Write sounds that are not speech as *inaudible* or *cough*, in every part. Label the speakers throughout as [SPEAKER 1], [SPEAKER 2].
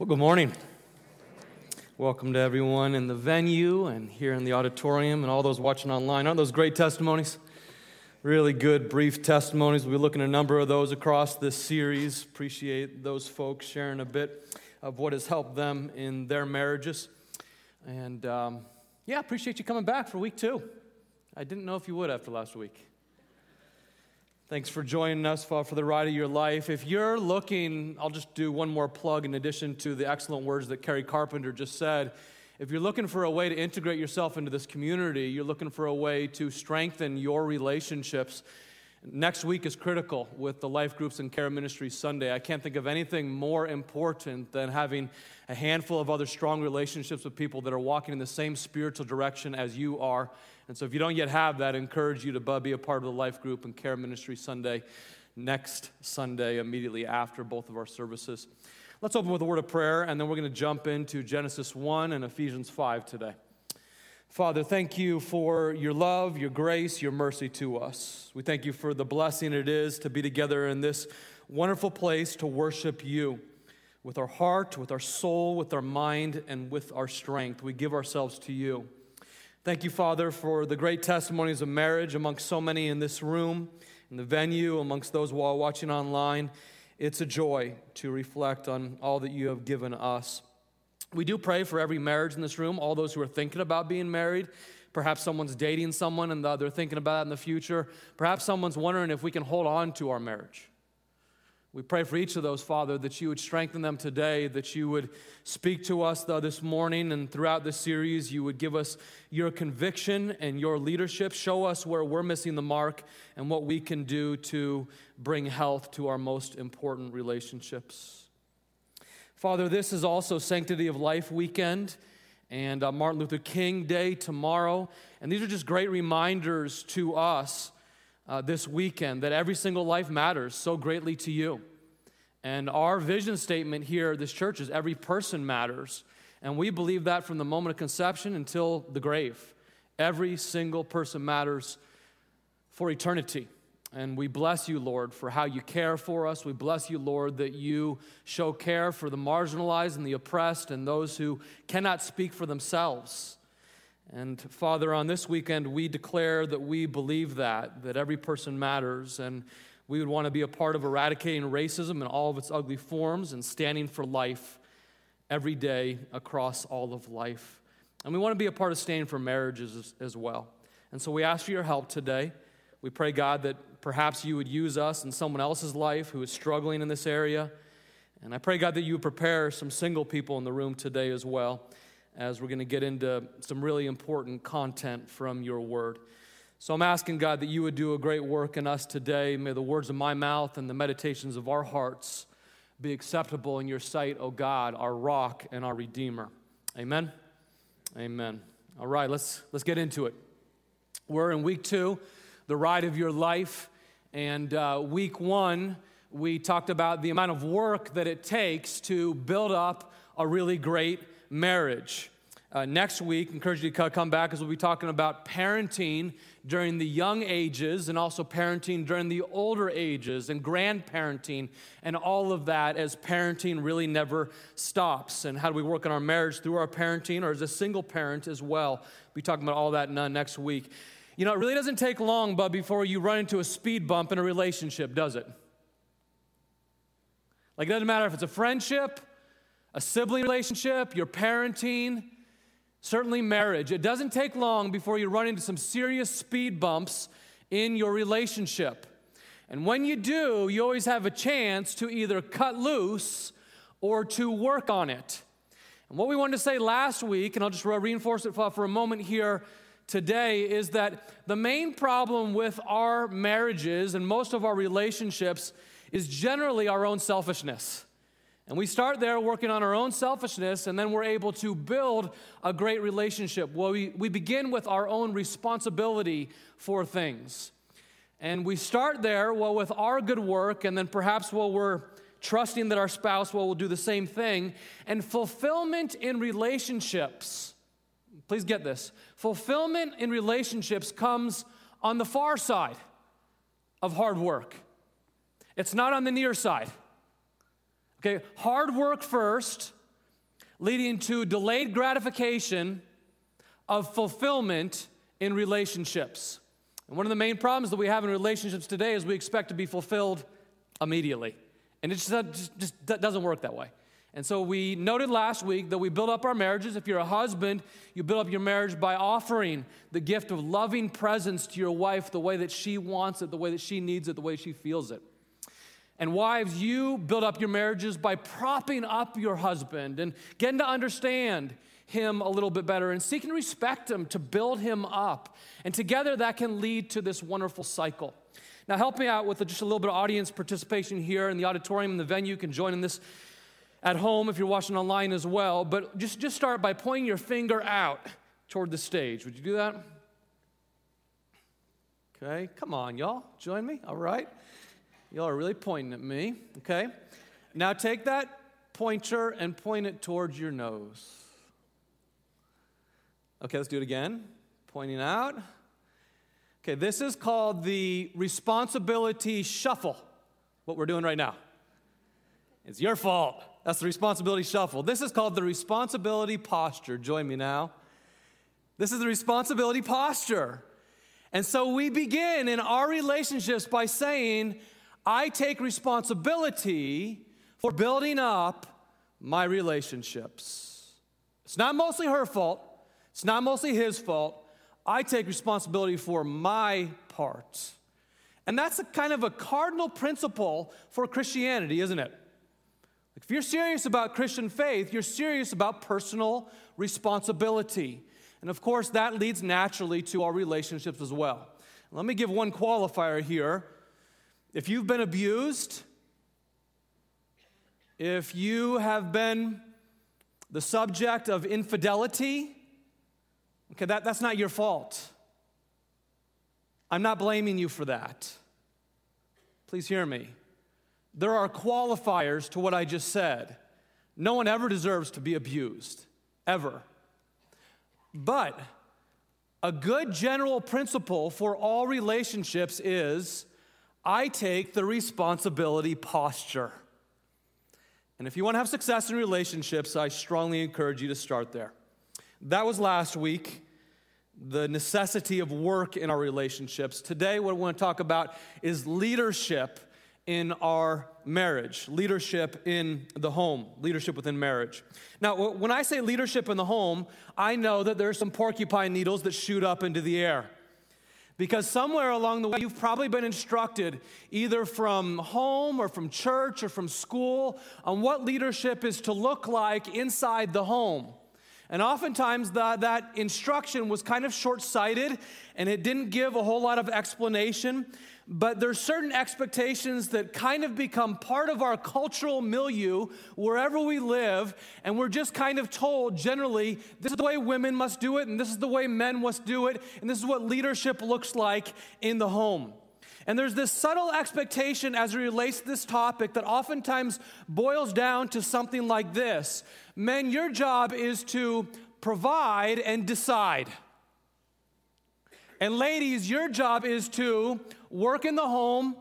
[SPEAKER 1] Well, good morning. Welcome to everyone in the venue and here in the auditorium and all those watching online. Aren't those great testimonies? Really good, brief testimonies. We'll be looking at a number of those across this series. Appreciate those folks sharing a bit of what has helped them in their marriages. And um, yeah, appreciate you coming back for week two. I didn't know if you would after last week. Thanks for joining us for, the ride of your life. If you're looking, I'll just do one more plug in addition to the excellent words that Carrie Carpenter just said. If you're looking for a way to integrate yourself into this community, you're looking for a way to strengthen your relationships. Next week is critical with the Life Groups and Care Ministries Sunday. I can't think of anything more important than having a handful of other strong relationships with people that are walking in the same spiritual direction as you are and so if you don't yet have that, I encourage you to be a part of the life group and care ministry Sunday, next Sunday, immediately after both of our services. Let's open with a word of prayer, and then we're going to jump into Genesis 1 and Ephesians 5 today. Father, thank you for your love, your grace, your mercy to us. We thank you for the blessing it is to be together in this wonderful place to worship you with our heart, with our soul, with our mind, and with our strength. We give ourselves to you. Thank you, Father, for the great testimonies of marriage amongst so many in this room, in the venue, amongst those while watching online. It's a joy to reflect on all that you have given us. We do pray for every marriage in this room, all those who are thinking about being married. Perhaps someone's dating someone and they're thinking about it in the future. Perhaps someone's wondering if we can hold on to our marriage. We pray for each of those, Father, that you would strengthen them today, that you would speak to us though, this morning and throughout this series. You would give us your conviction and your leadership. Show us where we're missing the mark and what we can do to bring health to our most important relationships. Father, this is also Sanctity of Life weekend and uh, Martin Luther King Day tomorrow. And these are just great reminders to us uh, this weekend that every single life matters so greatly to you. And our vision statement here at this church is every person matters. And we believe that from the moment of conception until the grave. Every single person matters for eternity. And we bless you, Lord, for how you care for us. We bless you, Lord, that you show care for the marginalized and the oppressed and those who cannot speak for themselves. And Father, on this weekend, we declare that we believe that, that every person matters, and we would want to be a part of eradicating racism in all of its ugly forms and standing for life every day across all of life. And we want to be a part of standing for marriages as, as well. And so we ask for your help today. We pray, God, that perhaps you would use us in someone else's life who is struggling in this area. And I pray, God, that you would prepare some single people in the room today as well as we're going to get into some really important content from your word. So I'm asking God that you would do a great work in us today. May the words of my mouth and the meditations of our hearts be acceptable in your sight, O God, our rock and our redeemer. Amen. Amen. All right, let's let's get into it. We're in week two, the ride of your life, and uh, week one we talked about the amount of work that it takes to build up a really great marriage. Uh, next week, encourage you to come back as we'll be talking about parenting during the young ages and also parenting during the older ages and grandparenting and all of that as parenting really never stops. And how do we work on our marriage through our parenting or as a single parent as well? We'll be talking about all that none next week. You know, it really doesn't take long, Bud, before you run into a speed bump in a relationship, does it? Like, it doesn't matter if it's a friendship a sibling relationship, your parenting, certainly marriage. It doesn't take long before you run into some serious speed bumps in your relationship. And when you do, you always have a chance to either cut loose or to work on it. And what we wanted to say last week, and I'll just reinforce it for a moment here today, is that the main problem with our marriages and most of our relationships is generally our own selfishness. And we start there working on our own selfishness, and then we're able to build a great relationship. Well, we, we begin with our own responsibility for things. And we start there, well, with our good work, and then perhaps well, we're trusting that our spouse well, will do the same thing. And fulfillment in relationships, please get this fulfillment in relationships comes on the far side of hard work, it's not on the near side. Okay, hard work first, leading to delayed gratification of fulfillment in relationships. And one of the main problems that we have in relationships today is we expect to be fulfilled immediately. And it just, just, just doesn't work that way. And so we noted last week that we build up our marriages. If you're a husband, you build up your marriage by offering the gift of loving presence to your wife the way that she wants it, the way that she needs it, the way she feels it. And wives, you build up your marriages by propping up your husband and getting to understand him a little bit better and seeking to respect him, to build him up. And together that can lead to this wonderful cycle. Now, help me out with just a little bit of audience participation here in the auditorium and the venue. You can join in this at home if you're watching online as well. But just, just start by pointing your finger out toward the stage. Would you do that? Okay, come on, y'all. Join me. All right. Y'all are really pointing at me. Okay. Now take that pointer and point it towards your nose. Okay, let's do it again. Pointing out. Okay, this is called the responsibility shuffle, what we're doing right now. It's your fault. That's the responsibility shuffle. This is called the responsibility posture. Join me now. This is the responsibility posture. And so we begin in our relationships by saying, I take responsibility for building up my relationships. It's not mostly her fault, it's not mostly his fault. I take responsibility for my part. And that's a kind of a cardinal principle for Christianity, isn't it? If you're serious about Christian faith, you're serious about personal responsibility. And of course, that leads naturally to our relationships as well. Let me give one qualifier here. If you've been abused, if you have been the subject of infidelity, okay, that, that's not your fault. I'm not blaming you for that. Please hear me. There are qualifiers to what I just said. No one ever deserves to be abused, ever. But a good general principle for all relationships is I take the responsibility posture. And if you want to have success in relationships, I strongly encourage you to start there. That was last week, the necessity of work in our relationships. Today, what I want to talk about is leadership in our marriage, leadership in the home, leadership within marriage. Now, when I say leadership in the home, I know that there are some porcupine needles that shoot up into the air. Because somewhere along the way, you've probably been instructed, either from home or from church or from school, on what leadership is to look like inside the home. And oftentimes, the, that instruction was kind of short sighted and it didn't give a whole lot of explanation but there's certain expectations that kind of become part of our cultural milieu wherever we live, and we're just kind of told generally this is the way women must do it, and this is the way men must do it, and this is what leadership looks like in the home. And there's this subtle expectation as it relates to this topic that oftentimes boils down to something like this Men, your job is to provide and decide. And ladies, your job is to work in the home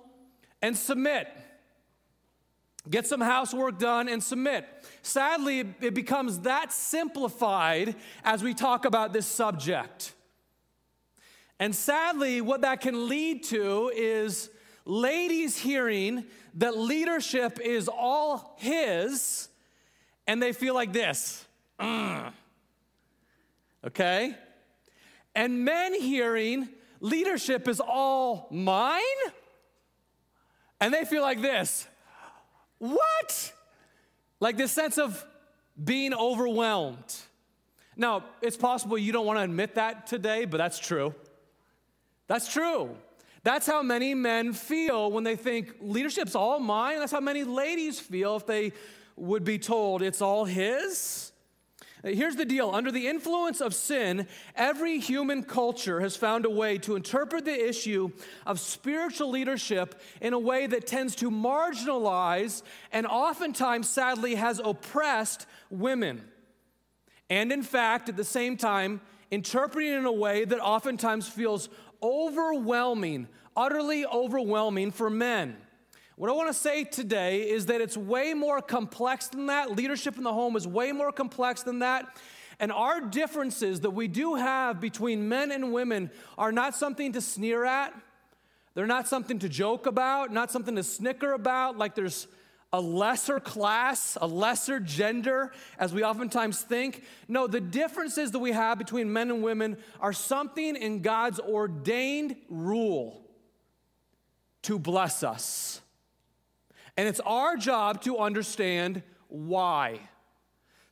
[SPEAKER 1] and submit. Get some housework done and submit. Sadly, it becomes that simplified as we talk about this subject. And sadly, what that can lead to is ladies hearing that leadership is all his, and they feel like this. Ugh. Okay? And men hearing leadership is all mine? And they feel like this what? Like this sense of being overwhelmed. Now, it's possible you don't want to admit that today, but that's true. That's true. That's how many men feel when they think leadership's all mine. That's how many ladies feel if they would be told it's all his. Here's the deal under the influence of sin, every human culture has found a way to interpret the issue of spiritual leadership in a way that tends to marginalize and oftentimes, sadly, has oppressed women. And in fact, at the same time, interpreting in a way that oftentimes feels overwhelming, utterly overwhelming for men. What I want to say today is that it's way more complex than that. Leadership in the home is way more complex than that. And our differences that we do have between men and women are not something to sneer at. They're not something to joke about, not something to snicker about, like there's a lesser class, a lesser gender, as we oftentimes think. No, the differences that we have between men and women are something in God's ordained rule to bless us. And it's our job to understand why,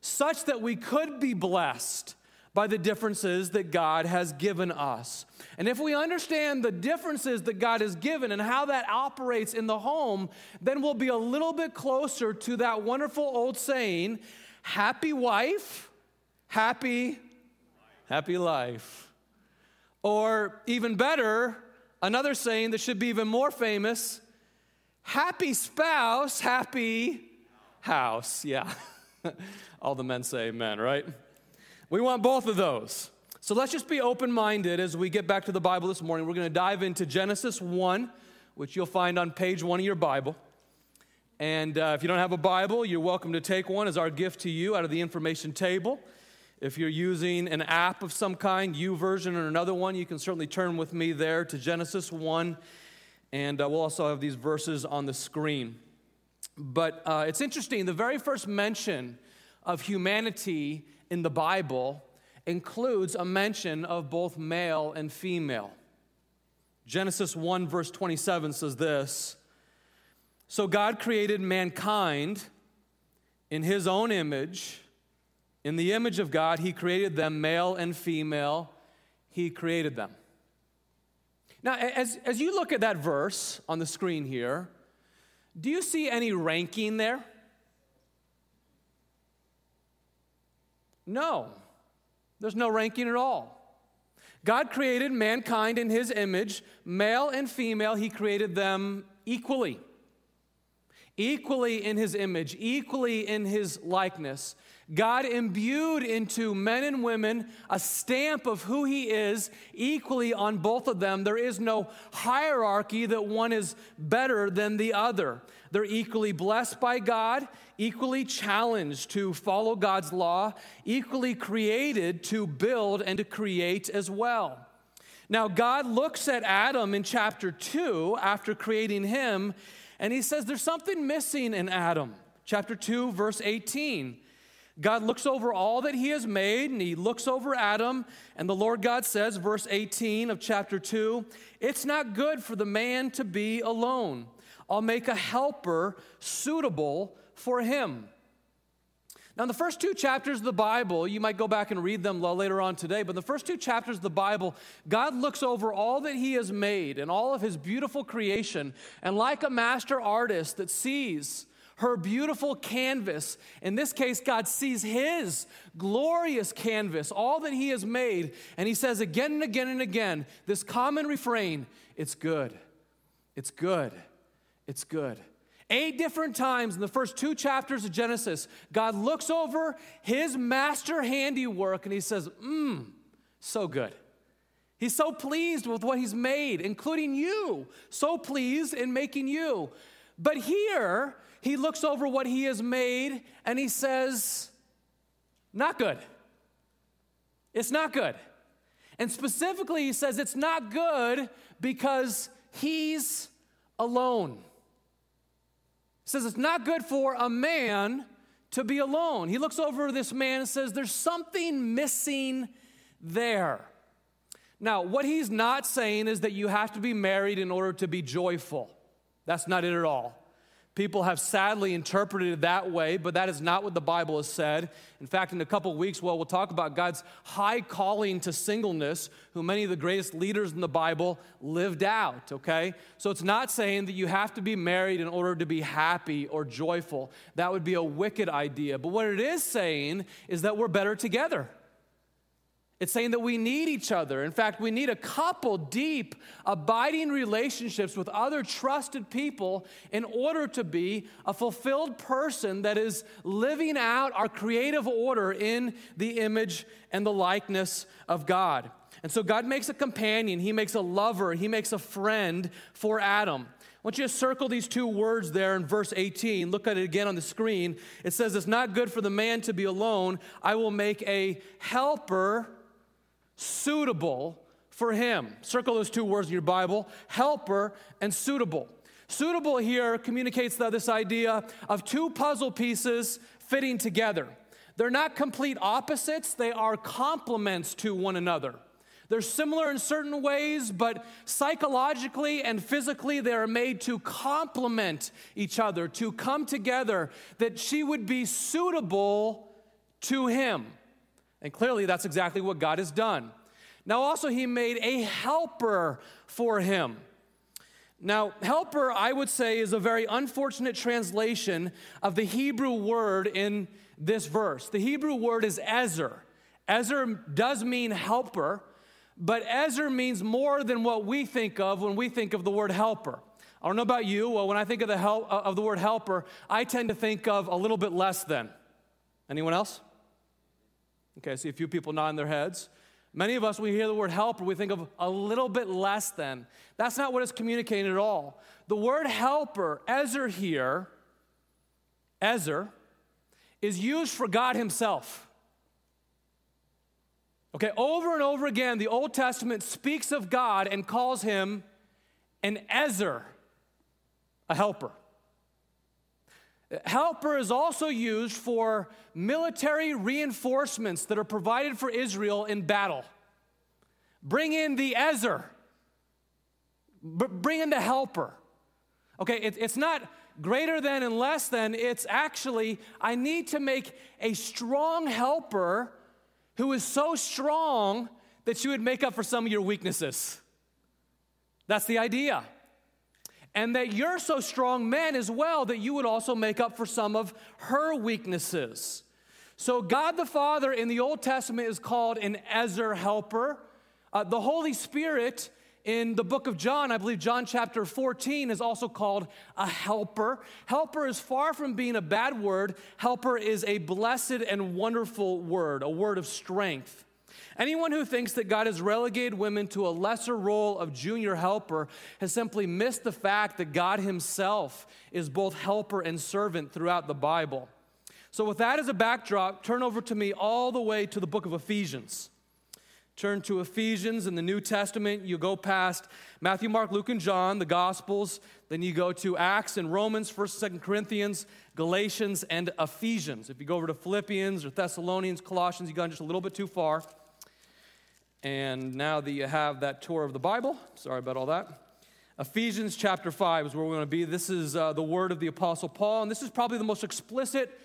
[SPEAKER 1] such that we could be blessed by the differences that God has given us. And if we understand the differences that God has given and how that operates in the home, then we'll be a little bit closer to that wonderful old saying happy wife, happy, happy life. Or even better, another saying that should be even more famous happy spouse, happy house. Yeah. *laughs* All the men say amen, right? We want both of those. So let's just be open minded as we get back to the Bible this morning. We're going to dive into Genesis 1, which you'll find on page one of your Bible. And uh, if you don't have a Bible, you're welcome to take one as our gift to you out of the information table. If you're using an app of some kind, U YouVersion or another one, you can certainly turn with me there to Genesis 1. And uh, we'll also have these verses on the screen. But uh, it's interesting, the very first mention of humanity in the Bible includes a mention of both male and female. Genesis 1, verse 27 says this So God created mankind in his own image. In the image of God, he created them, male and female, he created them. Now, as, as you look at that verse on the screen here, do you see any ranking there? No, there's no ranking at all. God created mankind in his image, male and female, he created them equally. Equally in his image, equally in his likeness. God imbued into men and women a stamp of who He is equally on both of them. There is no hierarchy that one is better than the other. They're equally blessed by God, equally challenged to follow God's law, equally created to build and to create as well. Now, God looks at Adam in chapter 2 after creating him, and He says there's something missing in Adam. Chapter 2, verse 18. God looks over all that he has made and he looks over Adam. And the Lord God says, verse 18 of chapter 2, it's not good for the man to be alone. I'll make a helper suitable for him. Now, in the first two chapters of the Bible, you might go back and read them later on today, but in the first two chapters of the Bible, God looks over all that He has made and all of His beautiful creation. And like a master artist that sees her beautiful canvas. In this case, God sees his glorious canvas, all that he has made, and he says again and again and again this common refrain it's good, it's good, it's good. Eight different times in the first two chapters of Genesis, God looks over his master handiwork and he says, Mmm, so good. He's so pleased with what he's made, including you, so pleased in making you. But here, he looks over what he has made and he says, Not good. It's not good. And specifically, he says it's not good because he's alone. He says it's not good for a man to be alone. He looks over this man and says, There's something missing there. Now, what he's not saying is that you have to be married in order to be joyful. That's not it at all. People have sadly interpreted it that way, but that is not what the Bible has said. In fact, in a couple weeks, well, we'll talk about God's high calling to singleness, who many of the greatest leaders in the Bible lived out, okay? So it's not saying that you have to be married in order to be happy or joyful. That would be a wicked idea. But what it is saying is that we're better together. It's saying that we need each other. In fact, we need a couple deep, abiding relationships with other trusted people in order to be a fulfilled person that is living out our creative order in the image and the likeness of God. And so God makes a companion, He makes a lover, He makes a friend for Adam. I want you to circle these two words there in verse 18. Look at it again on the screen. It says, It's not good for the man to be alone. I will make a helper suitable for him. Circle those two words in your Bible helper and suitable. Suitable here communicates this idea of two puzzle pieces fitting together. They're not complete opposites, they are complements to one another. They're similar in certain ways, but psychologically and physically, they are made to complement each other, to come together, that she would be suitable to him. And clearly, that's exactly what God has done. Now, also, he made a helper for him. Now, helper, I would say, is a very unfortunate translation of the Hebrew word in this verse. The Hebrew word is ezer. Ezer does mean helper, but Ezer means more than what we think of when we think of the word helper. I don't know about you, well, when I think of the, help, uh, of the word helper, I tend to think of a little bit less than. Anyone else? Okay, I see a few people nodding their heads. Many of us, when we hear the word helper, we think of a little bit less than. That's not what it's communicating at all. The word helper, Ezer here, Ezer, is used for God Himself. Okay, over and over again, the Old Testament speaks of God and calls him an Ezer, a helper. Helper is also used for military reinforcements that are provided for Israel in battle. Bring in the Ezer, B- bring in the helper. Okay, it, it's not greater than and less than, it's actually, I need to make a strong helper who is so strong that you would make up for some of your weaknesses. That's the idea. And that you're so strong, men, as well, that you would also make up for some of her weaknesses. So, God the Father in the Old Testament is called an Ezer helper. Uh, the Holy Spirit in the book of John, I believe John chapter 14 is also called a helper. Helper is far from being a bad word, helper is a blessed and wonderful word, a word of strength. Anyone who thinks that God has relegated women to a lesser role of junior helper has simply missed the fact that God Himself is both helper and servant throughout the Bible. So, with that as a backdrop, turn over to me all the way to the book of Ephesians. Turn to Ephesians in the New Testament. You go past Matthew, Mark, Luke, and John, the Gospels. Then you go to Acts and Romans, 1st, 2nd Corinthians, Galatians, and Ephesians. If you go over to Philippians or Thessalonians, Colossians, you've gone just a little bit too far. And now that you have that tour of the Bible, sorry about all that. Ephesians chapter 5 is where we're going to be. This is uh, the word of the Apostle Paul, and this is probably the most explicit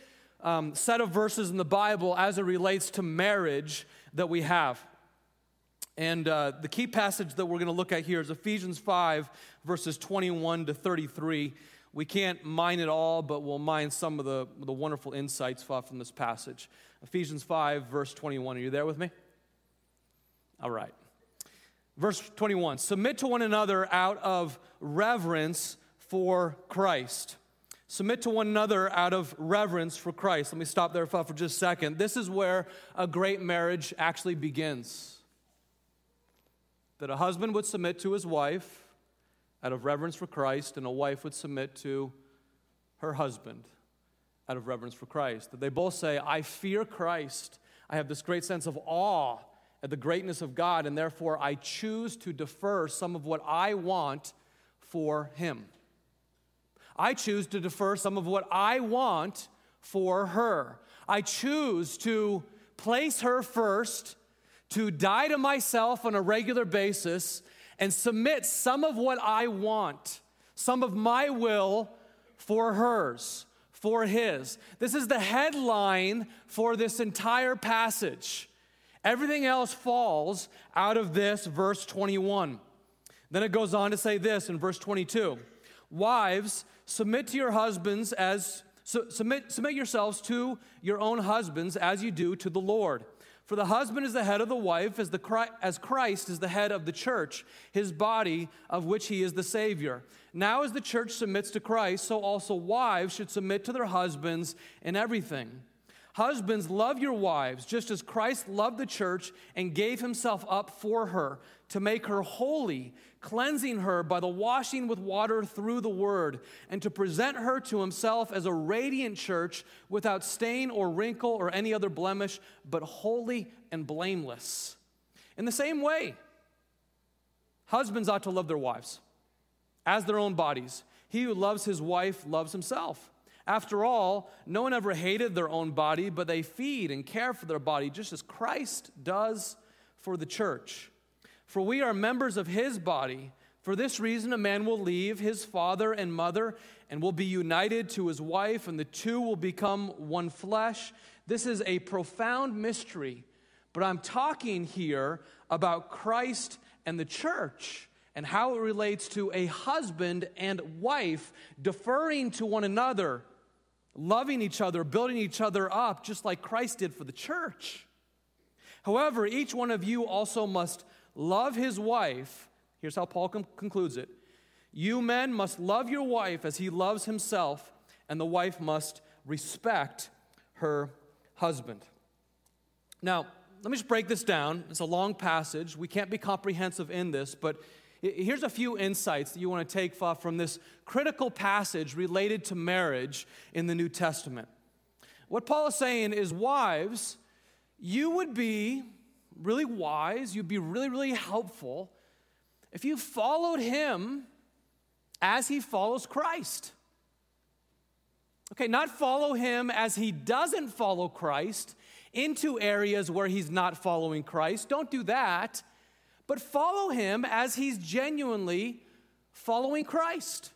[SPEAKER 1] um, set of verses in the Bible as it relates to marriage that we have. And uh, the key passage that we're going to look at here is Ephesians 5, verses 21 to 33. We can't mine it all, but we'll mine some of the, the wonderful insights from this passage. Ephesians 5, verse 21. Are you there with me? All right. Verse 21 Submit to one another out of reverence for Christ. Submit to one another out of reverence for Christ. Let me stop there for just a second. This is where a great marriage actually begins that a husband would submit to his wife out of reverence for Christ, and a wife would submit to her husband out of reverence for Christ. That they both say, I fear Christ. I have this great sense of awe at the greatness of God, and therefore I choose to defer some of what I want for Him. I choose to defer some of what I want for her. I choose to place her first to die to myself on a regular basis and submit some of what I want, some of my will for hers, for his. This is the headline for this entire passage. Everything else falls out of this verse 21. Then it goes on to say this in verse 22 Wives, submit to your husbands as submit, submit yourselves to your own husbands as you do to the Lord. For the husband is the head of the wife, as, the, as Christ is the head of the church, his body, of which he is the Savior. Now, as the church submits to Christ, so also wives should submit to their husbands in everything. Husbands, love your wives, just as Christ loved the church and gave himself up for her to make her holy, cleansing her by the washing with water through the word, and to present her to himself as a radiant church without stain or wrinkle or any other blemish, but holy and blameless. In the same way, husbands ought to love their wives as their own bodies. He who loves his wife loves himself. After all, no one ever hated their own body, but they feed and care for their body, just as Christ does for the church. For we are members of his body. For this reason, a man will leave his father and mother and will be united to his wife, and the two will become one flesh. This is a profound mystery, but I'm talking here about Christ and the church and how it relates to a husband and wife deferring to one another loving each other, building each other up, just like Christ did for the church. However, each one of you also must love his wife. Here's how Paul com- concludes it You men must love your wife as he loves himself, and the wife must respect her husband. Now, let me just break this down. It's a long passage. We can't be comprehensive in this, but Here's a few insights that you want to take from this critical passage related to marriage in the New Testament. What Paul is saying is, wives, you would be really wise, you'd be really, really helpful if you followed him as he follows Christ. Okay, not follow him as he doesn't follow Christ into areas where he's not following Christ. Don't do that but follow him as he's genuinely following Christ.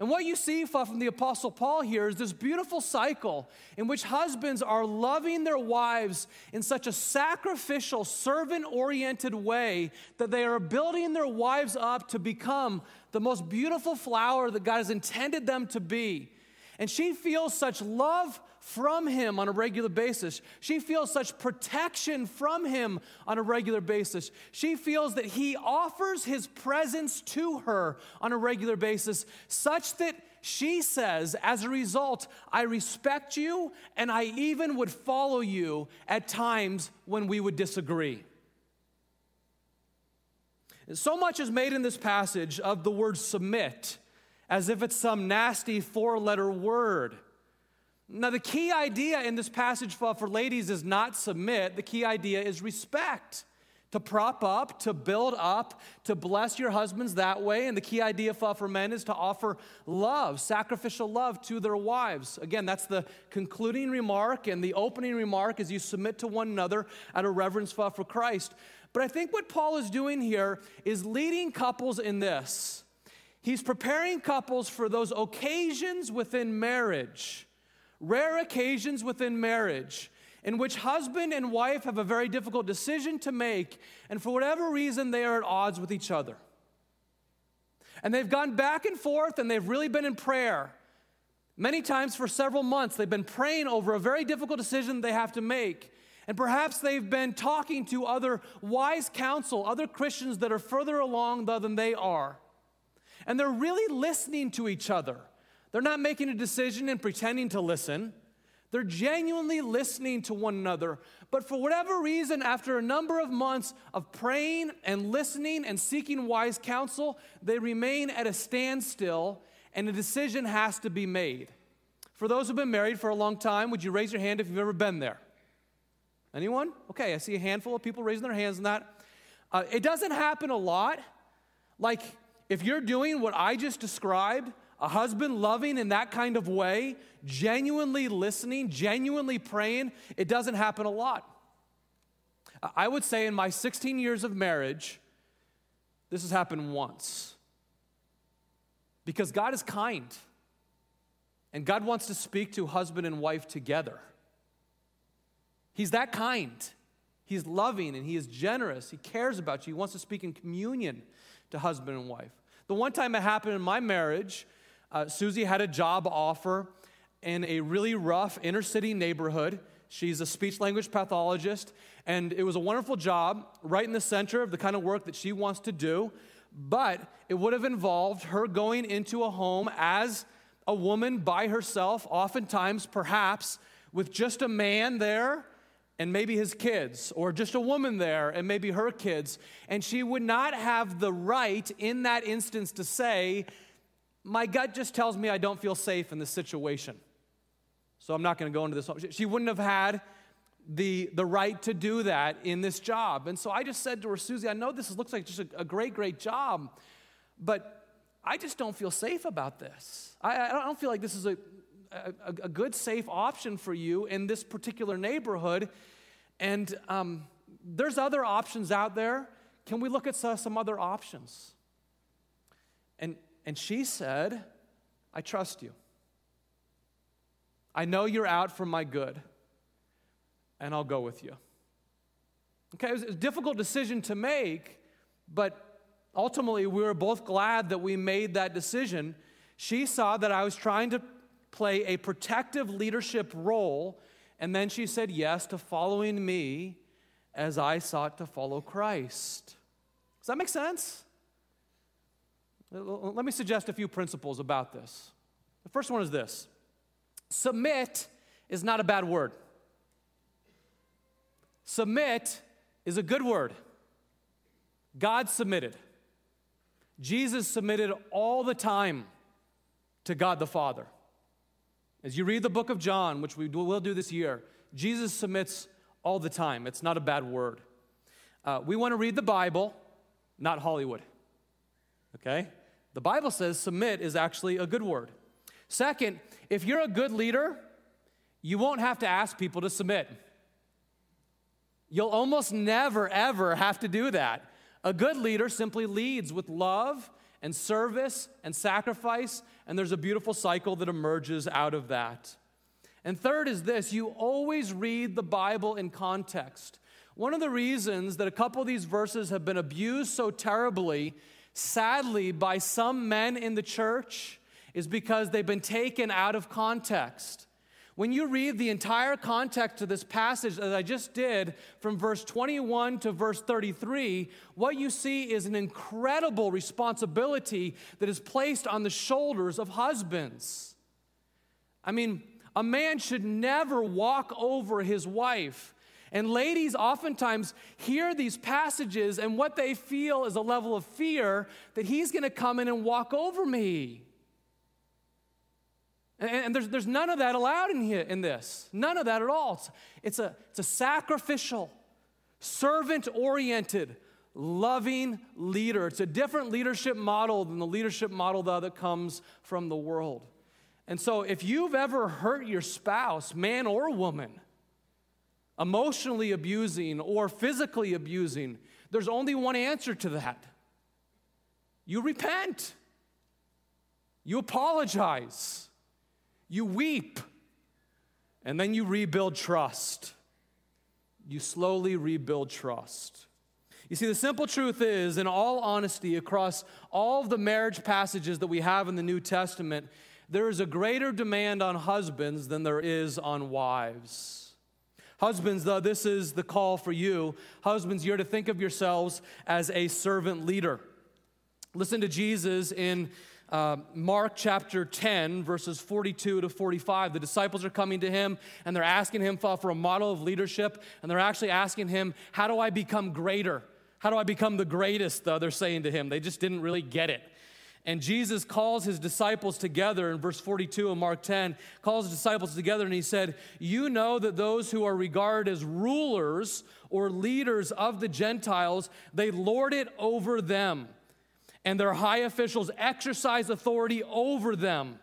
[SPEAKER 1] And what you see from the Apostle Paul here is this beautiful cycle in which husbands are loving their wives in such a sacrificial, servant oriented way that they are building their wives up to become the most beautiful flower that God has intended them to be. And she feels such love from him on a regular basis. She feels such protection from him on a regular basis. She feels that he offers his presence to her on a regular basis, such that she says, as a result, I respect you and I even would follow you at times when we would disagree. So much is made in this passage of the word submit as if it's some nasty four letter word. Now, the key idea in this passage for, ladies is not submit, the key idea is respect. To prop up, to build up, to bless your husbands that way. And the key idea for, for men is to offer love, sacrificial love to their wives. Again, that's the concluding remark, and the opening remark is you submit to one another out of reverence for Christ. But I think what Paul is doing here is leading couples in this. He's preparing couples for those occasions within marriage, rare occasions within marriage, in which husband and wife have a very difficult decision to make, and for whatever reason, they are at odds with each other. And they've gone back and forth, and they've really been in prayer. Many times for several months, they've been praying over a very difficult decision they have to make. And perhaps they've been talking to other wise counsel, other Christians that are further along than they are and they're really listening to each other. They're not making a decision and pretending to listen. They're genuinely listening to one another. But for whatever reason, after a number of months of praying and listening and seeking wise counsel, they remain at a standstill and a decision has to be made. For those who've been married for a long time, would you raise your hand if you've ever been there? Anyone? Okay, I see a handful of people raising their hands in that. Uh, it doesn't happen a lot. Like, if you're doing what I just described, a husband loving in that kind of way, genuinely listening, genuinely praying, it doesn't happen a lot. I would say in my 16 years of marriage, this has happened once. Because God is kind. And God wants to speak to husband and wife together. He's that kind. He's loving and he is generous. He cares about you. He wants to speak in communion to husband and wife. The one time it happened in my marriage, uh, Susie had a job offer in a really rough inner city neighborhood. She's a speech language pathologist, and it was a wonderful job right in the center of the kind of work that she wants to do. But it would have involved her going into a home as a woman by herself, oftentimes, perhaps, with just a man there and maybe his kids, or just a woman there and maybe her kids, and she would not have the right in that instance to say, My gut just tells me I don't feel safe in this situation. So I'm not going to go into this. She wouldn't have had the, the right to do that in this job. And so I just said to her, Susie, I know this looks like just a, a great, great job, but I just don't feel safe about this. I, I don't feel like this is a, a, a, good, safe option for you in this particular neighborhood. And um, there's other options out there. Can we look at some other options? And, and she said, I trust you. I know you're out for my good, and I'll go with you. Okay, it was a difficult decision to make, but ultimately we were both glad that we made that decision. She saw that I was trying to play a protective leadership role, and then she said yes to following me as I sought to follow Christ. Does that make sense? Let me suggest a few principles about this. The first one is this submit is not a bad word, submit is a good word. God submitted. Jesus submitted all the time to God the Father. As you read the book of John, which we will do this year, Jesus submits all the time. It's not a bad word. Uh, we want to read the Bible, not Hollywood. Okay? The Bible says submit is actually a good word. Second, if you're a good leader, you won't have to ask people to submit. You'll almost never, ever have to do that. A good leader simply leads with love and service and sacrifice, and there's a beautiful cycle that emerges out of that. And third is this you always read the Bible in context. One of the reasons that a couple of these verses have been abused so terribly, sadly, by some men in the church is because they've been taken out of context. When you read the entire context of this passage, as I just did, from verse 21 to verse 33, what you see is an incredible responsibility that is placed on the shoulders of husbands. I mean, a man should never walk over his wife. And ladies oftentimes hear these passages, and what they feel is a level of fear that he's gonna come in and walk over me. And, and there's, there's none of that allowed in here in this. None of that at all. It's, it's a, it's a sacrificial, servant oriented, loving leader. It's a different leadership model than the leadership model that comes from the world. And so, if you've ever hurt your spouse, man or woman, emotionally abusing or physically abusing, there's only one answer to that you repent, you apologize. You weep, and then you rebuild trust. You slowly rebuild trust. You see, the simple truth is, in all honesty, across all of the marriage passages that we have in the New Testament, there is a greater demand on husbands than there is on wives. Husbands, though, this is the call for you. Husbands, you're to think of yourselves as a servant leader. Listen to Jesus in uh, Mark chapter 10, verses 42 to 45. The disciples are coming to him and they're asking him for, a model of leadership, and they're actually asking him, How do I become greater? How do I become the greatest? Though they're saying to him, they just didn't really get it. And Jesus calls his disciples together in verse 42 of Mark 10, calls his disciples together and he said, You know that those who are regarded as rulers or leaders of the Gentiles, they lord it over them and their high officials exercise authority over them.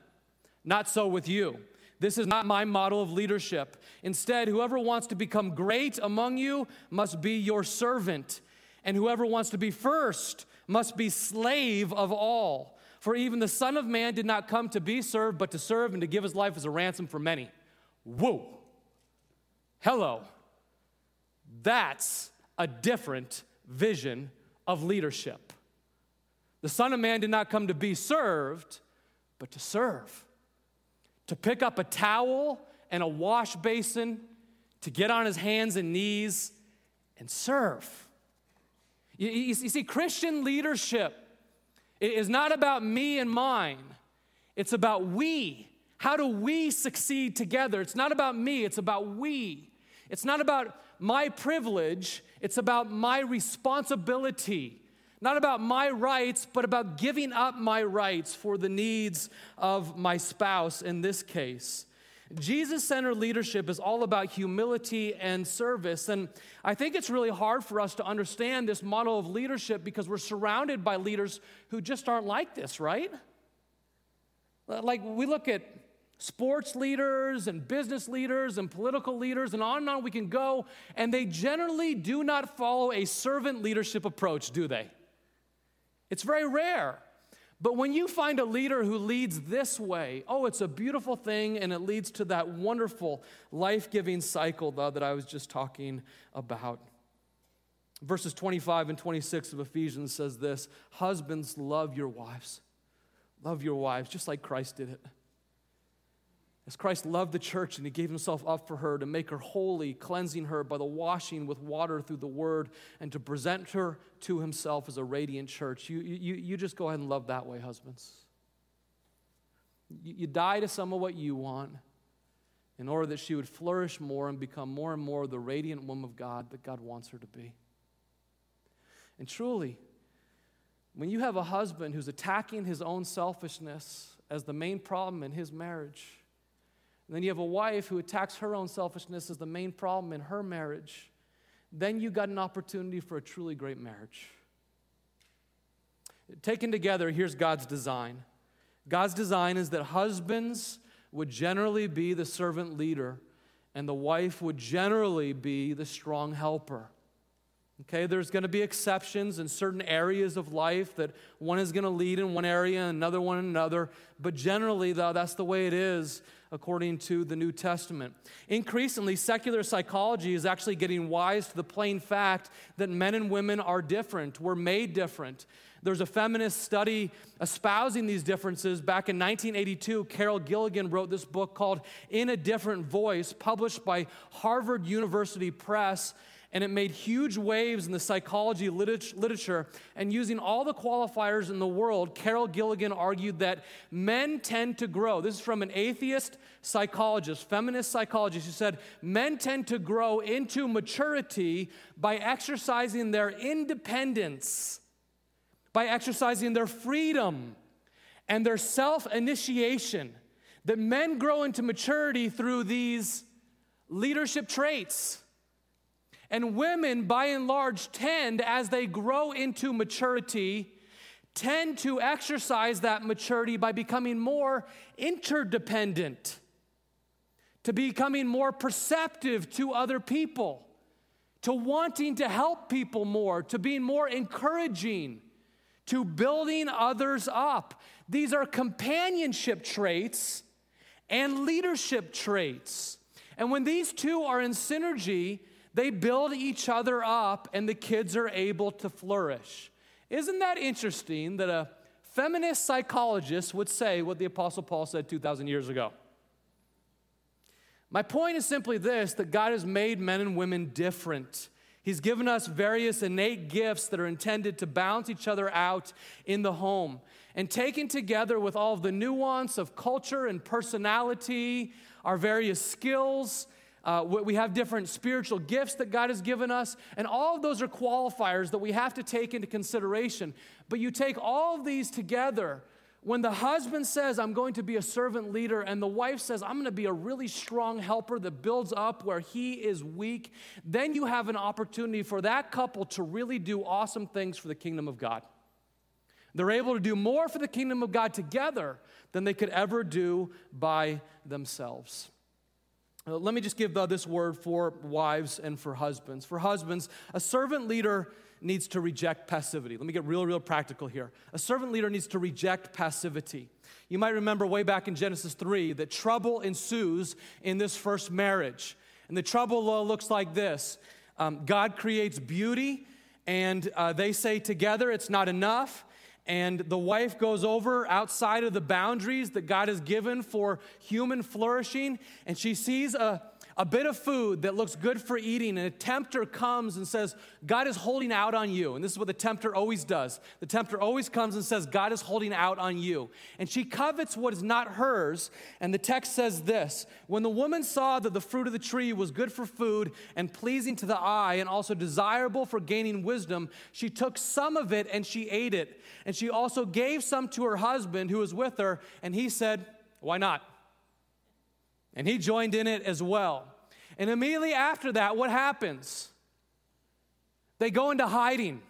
[SPEAKER 1] Not so with you. This is not my model of leadership. Instead, whoever wants to become great among you must be your servant, and whoever wants to be first must be slave of all. For even the Son of Man did not come to be served, but to serve and to give his life as a ransom for many. Whoa. Hello. That's a different vision of leadership. The Son of Man did not come to be served, but to serve. To pick up a towel and a wash basin, to get on his hands and knees and serve. You, you, see, Christian leadership is not about me and mine, it's about we How do we succeed together? It's not about me, it's about we. It's not about my privilege, it's about my responsibility. Not about my rights, but about giving up my rights for the needs of my spouse in this case. Jesus centered leadership is all about humility and service. And I think it's really hard for us to understand this model of leadership because we're surrounded by leaders who just aren't like this, right? Like we look at sports leaders and business leaders and political leaders, and on and on we can go, and they generally do not follow a servant leadership approach, do they? It's very rare. But when you find a leader who leads this way, oh, it's a beautiful thing and it leads to that wonderful life giving cycle, though, that I was just talking about. Verses 25 and 26 of Ephesians says this Husbands, love your wives. Love your wives, just like Christ did it. As Christ loved the church and he gave himself up for her to make her holy, cleansing her by the washing with water through the word, and to present her to himself as a radiant church, you, you, you just go ahead and love that way, husbands. You, you die to some of what you want in order that she would flourish more and become more and more the radiant woman of God that God wants her to be. And truly, when you have a husband who's attacking his own selfishness as the main problem in his marriage, and then you have a wife who attacks her own selfishness as the main problem in her marriage. Then you got an opportunity for a truly great marriage. Taken together, here's God's design God's design is that husbands would generally be the servant leader, and the wife would generally be the strong helper. Okay, there's going to be exceptions in certain areas of life that one is going to lead in one area and another one in another. But generally, though, that's the way it is according to the New Testament. Increasingly, secular psychology is actually getting wise to the plain fact that men and women are different. We're made different. There's a feminist study espousing these differences. Back in 1982, Carol Gilligan wrote this book called In a Different Voice, published by Harvard University Press and it made huge waves in the psychology literature. And using all the qualifiers in the world, Carol Gilligan argued that men tend to grow. This is from an atheist psychologist, feminist psychologist, who said men tend to grow into maturity by exercising their independence, by exercising their freedom and their self initiation. That men grow into maturity through these leadership traits. And women, by and large, tend, as they grow into maturity, tend to exercise that maturity by becoming more interdependent, to becoming more perceptive to other people, to wanting to help people more, to being more encouraging, to building others up. These are companionship traits and leadership traits. And when these two are in synergy, they build each other up, and the kids are able to flourish. Isn't that interesting that a feminist psychologist would say what the Apostle Paul said 2,000 years ago? My point is simply this that God has made men and women different. He's given us various innate gifts that are intended to balance each other out in the home. And taken together with all of the nuance of culture and personality, our various skills, uh, we have different spiritual gifts that God has given us, and all of those are qualifiers that we have to take into consideration. But you take all of these together. When the husband says, I'm going to be a servant leader, and the wife says, I'm going to be a really strong helper that builds up where he is weak, then you have an opportunity for that couple to really do awesome things for the kingdom of God. They're able to do more for the kingdom of God together than they could ever do by themselves. Uh, let me just give uh, this word for wives and for husbands. For husbands, a servant leader needs to reject passivity. Let me get real, real practical here. A servant leader needs to reject passivity. You might remember way back in Genesis 3 that trouble ensues in this first marriage. And the trouble looks like this um, God creates beauty, and uh, they say together it's not enough and the wife goes over outside of the boundaries that God has given for human flourishing, and she sees a, a bit of food that looks good for eating, and a tempter comes and says, God is holding out on you. And this is what the tempter always does. The tempter always comes and says, God is holding out on you. And she covets what is not hers. And the text says this When the woman saw that the fruit of the tree was good for food and pleasing to the eye, and also desirable for gaining wisdom, she took some of it and she ate it. And she also gave some to her husband who was with her, and he said, Why not? And he joined in it as well. And immediately after that, what happens? They go into hiding.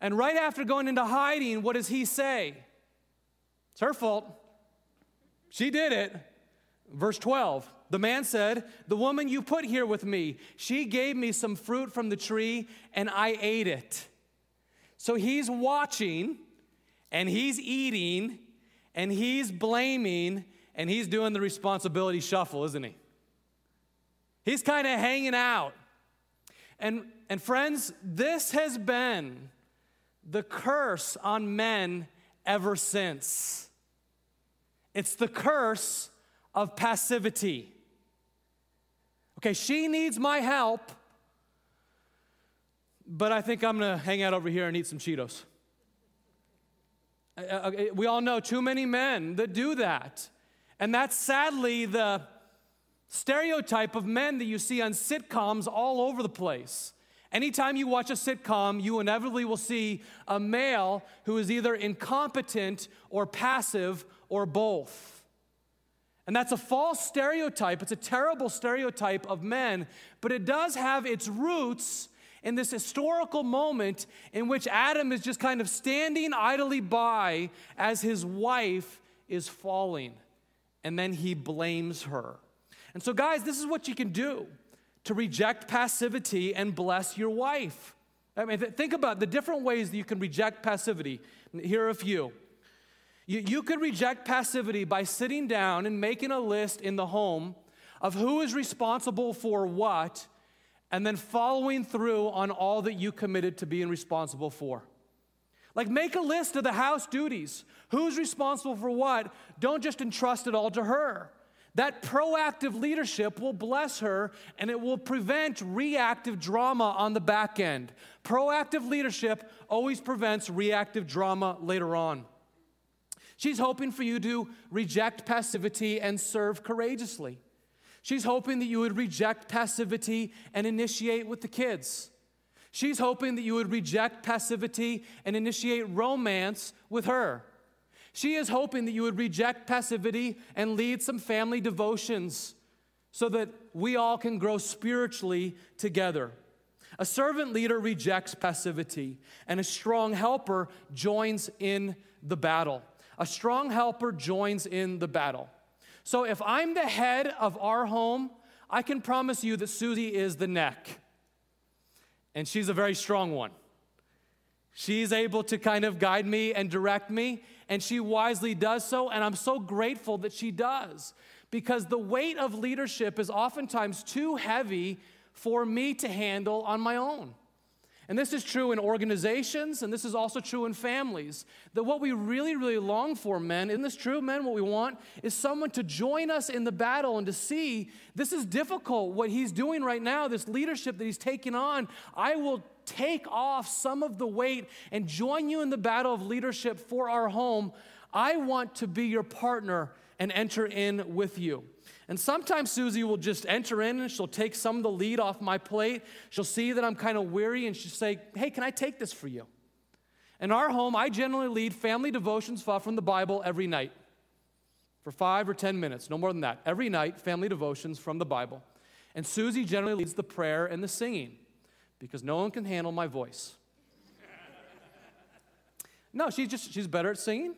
[SPEAKER 1] And right after going into hiding, what does he say? It's her fault. She did it. Verse 12 The man said, The woman you put here with me, she gave me some fruit from the tree, and I ate it. So he's watching, and he's eating, and he's blaming, and he's doing the responsibility shuffle, isn't he? He's kind of hanging out. And, and friends, this has been the curse on men ever since. It's the curse of passivity. Okay, she needs my help, but I think I'm gonna hang out over here and eat some Cheetos. We all know too many men that do that. And that's sadly the stereotype of men that you see on sitcoms all over the place. Anytime you watch a sitcom, you inevitably will see a male who is either incompetent or passive or both. And that's a false stereotype. It's a terrible stereotype of men, but it does have its roots in this historical moment in which Adam is just kind of standing idly by as his wife is falling and then he blames her. And so, guys, this is what you can do to reject passivity and bless your wife. I mean, think about the different ways that you can reject passivity. Here are a few. You, you could reject passivity by sitting down and making a list in the home of who is responsible for what, and then following through on all that you committed to being responsible for. Like, make a list of the house duties. Who's responsible for what? Don't just entrust it all to her. That proactive leadership will bless her and it will prevent reactive drama on the back end. Proactive leadership always prevents reactive drama later on. She's hoping for you to reject passivity and serve courageously. She's hoping that you would reject passivity and initiate with the kids. She's hoping that you would reject passivity and initiate romance with her. She is hoping that you would reject passivity and lead some family devotions so that we all can grow spiritually together. A servant leader rejects passivity, and a strong helper joins in the battle. A strong helper joins in the battle. So if I'm the head of our home, I can promise you that Susie is the neck and she's a very strong one. She's able to kind of guide me and direct me, and she wisely does so, and I'm so grateful that she does because the weight of leadership is oftentimes too heavy for me to handle on my own. And this is true in organizations, and this is also true in families. That what we really, really long for, men, isn't this true, men? What we want is someone to join us in the battle and to see this is difficult, what he's doing right now, this leadership that he's taking on. I will take off some of the weight and join you in the battle of leadership for our home. I want to be your partner and enter in with you. And sometimes Susie will just enter in and she'll take some of the lead off my plate. She'll see that I'm kind of weary and she'll say, Hey, can I take this for you? In our home, I generally lead family devotions from the Bible every night for five or 10 minutes, no more than that. Every night, family devotions from the Bible. And Susie generally leads the prayer and the singing because no one can handle my voice. *laughs* no, she's just, she's better at singing.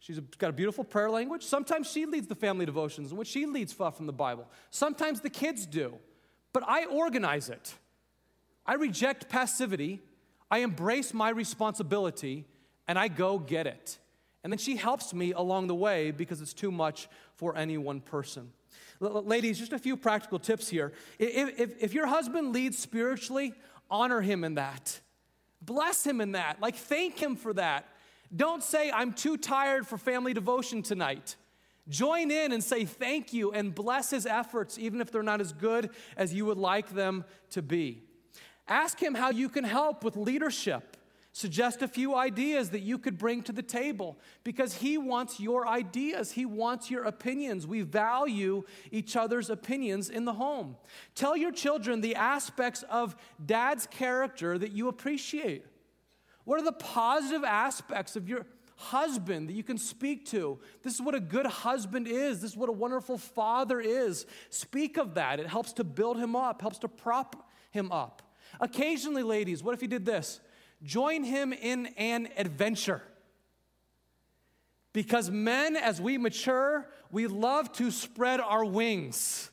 [SPEAKER 1] She's got a beautiful prayer language. Sometimes she leads the family devotions in which she leads from the Bible. Sometimes the kids do. But I organize it. I reject passivity. I embrace my responsibility and I go get it. And then she helps me along the way because it's too much for any one person. L- ladies, just a few practical tips here. If, if, if your husband leads spiritually, honor him in that. Bless him in that. Like, thank him for that. Don't say, I'm too tired for family devotion tonight. Join in and say thank you and bless his efforts, even if they're not as good as you would like them to be. Ask him how you can help with leadership. Suggest a few ideas that you could bring to the table because he wants your ideas. He wants your opinions. We value each other's opinions in the home. Tell your children the aspects of dad's character that you appreciate. What are the positive aspects of your husband that you can speak to? This is what a good husband is. This is what a wonderful father is. Speak of that. It helps to build him up, helps to prop him up. Occasionally, ladies, what if you did this? Join him in an adventure. Because men, as we mature, we love to spread our wings.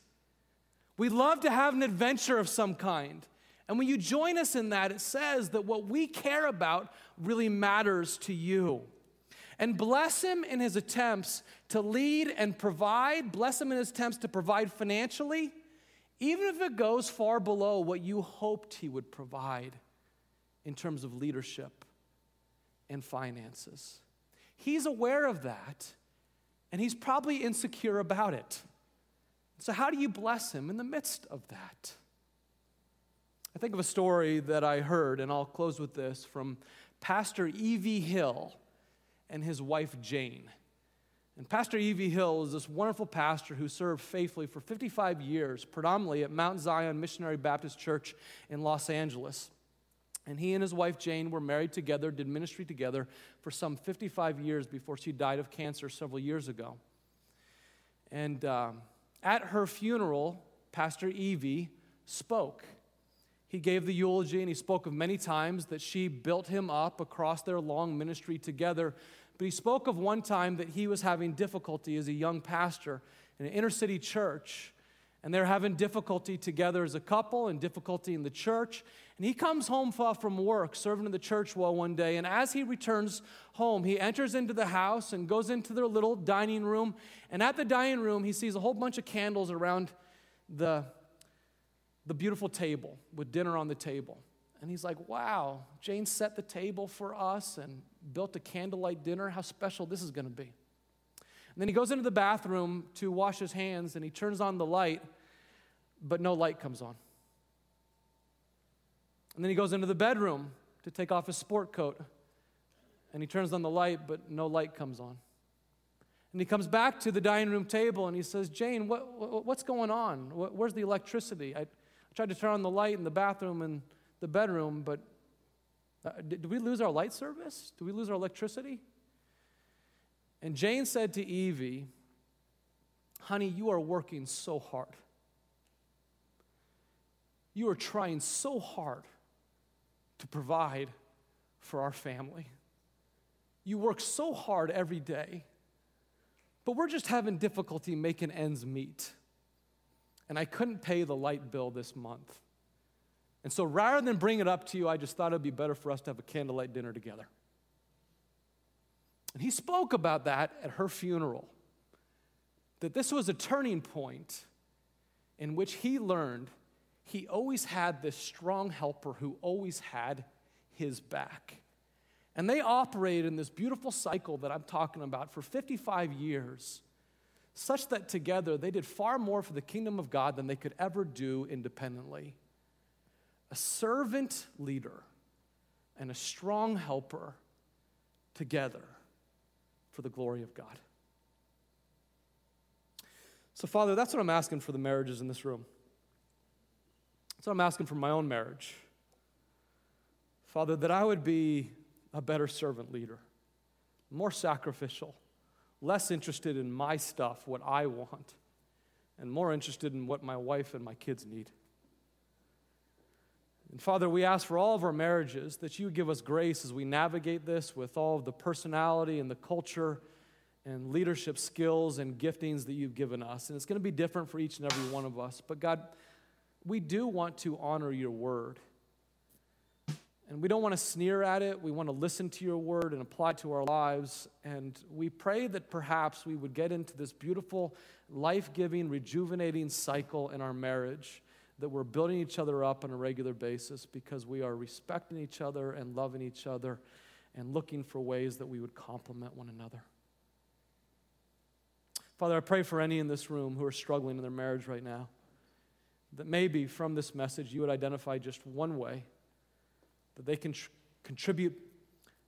[SPEAKER 1] We love to have an adventure of some kind. And when you join us in that, it says that what we care about really matters to you. And bless him in his attempts to lead and provide, bless him in his attempts to provide financially, even if it goes far below what you hoped he would provide in terms of leadership and finances. He's aware of that, and he's probably insecure about it. So, how do you bless him in the midst of that? I think of a story that I heard, and I'll close with this from Pastor E.V. Hill and his wife Jane. And Pastor E.V. Hill is this wonderful pastor who served faithfully for 55 years, predominantly at Mount Zion Missionary Baptist Church in Los Angeles. And he and his wife Jane were married together, did ministry together for some 55 years before she died of cancer several years ago. And um, at her funeral, Pastor E.V. spoke. He gave the eulogy and he spoke of many times that she built him up across their long ministry together. But he spoke of one time that he was having difficulty as a young pastor in an inner city church and they're having difficulty together as a couple and difficulty in the church. And he comes home from work, serving in the church well one day. And as he returns home, he enters into the house and goes into their little dining room. And at the dining room, he sees a whole bunch of candles around the, the beautiful table with dinner on the table. And he's like, wow, Jane set the table for us and built a candlelight dinner. How special this is going to be. And then he goes into the bathroom to wash his hands and he turns on the light, but no light comes on. And then he goes into the bedroom to take off his sport coat and he turns on the light, but no light comes on. And he comes back to the dining room table and he says, Jane, what, what's going on? Where's the electricity? I, tried to turn on the light in the bathroom and the bedroom, but uh, did, did we lose our light service? Did we lose our electricity? And Jane said to E.V., Honey, you are working so hard. You are trying so hard to provide for our family. You work so hard every day, but we're just having difficulty making ends meet. And I couldn't pay the light bill this month. And so rather than bring it up to you, I just thought it'd be better for us to have a candlelight dinner together. And he spoke about that at her funeral, that this was a turning point in which he learned he always had this strong helper who always had his back. And they operated in this beautiful cycle that I'm talking about for 55 years, such that together they did far more for the kingdom of God than they could ever do independently. A servant leader and a strong helper together for the glory of God. So, Father, that's what I'm asking for the marriages in this room. That's what I'm asking for my own marriage. Father, that I would be a better servant leader, more sacrificial, less interested in my stuff, what I want, and more interested in what my wife and my kids need. And Father, we ask for all of our marriages that you give us grace as we navigate this with all of the personality and the culture and leadership skills and giftings that you've given us. And it's going to be different for each and every one of us. But God, we do want to honor your word. And we don't want to sneer at it. We want to listen to your word and apply to our lives. And we pray that perhaps we would get into this beautiful, life giving, rejuvenating cycle in our marriage that we're building each other up on a regular basis because we are respecting each other and loving each other and looking for ways that we would complement one another. Father, I pray for any in this room who are struggling in their marriage right now, that maybe from this message you would identify just one way that they can tr- contribute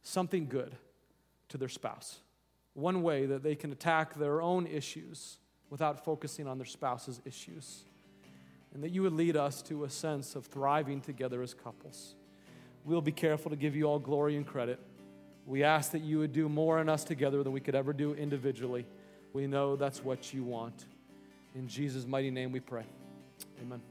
[SPEAKER 1] something good to their spouse. One way that they can attack their own issues without focusing on their spouse's issues. And that you would lead us to a sense of thriving together as couples. We'll be careful to give you all glory and credit. We ask that you would do more in us together than we could ever do individually. We know that's what you want. In Jesus' mighty name we pray. Amen.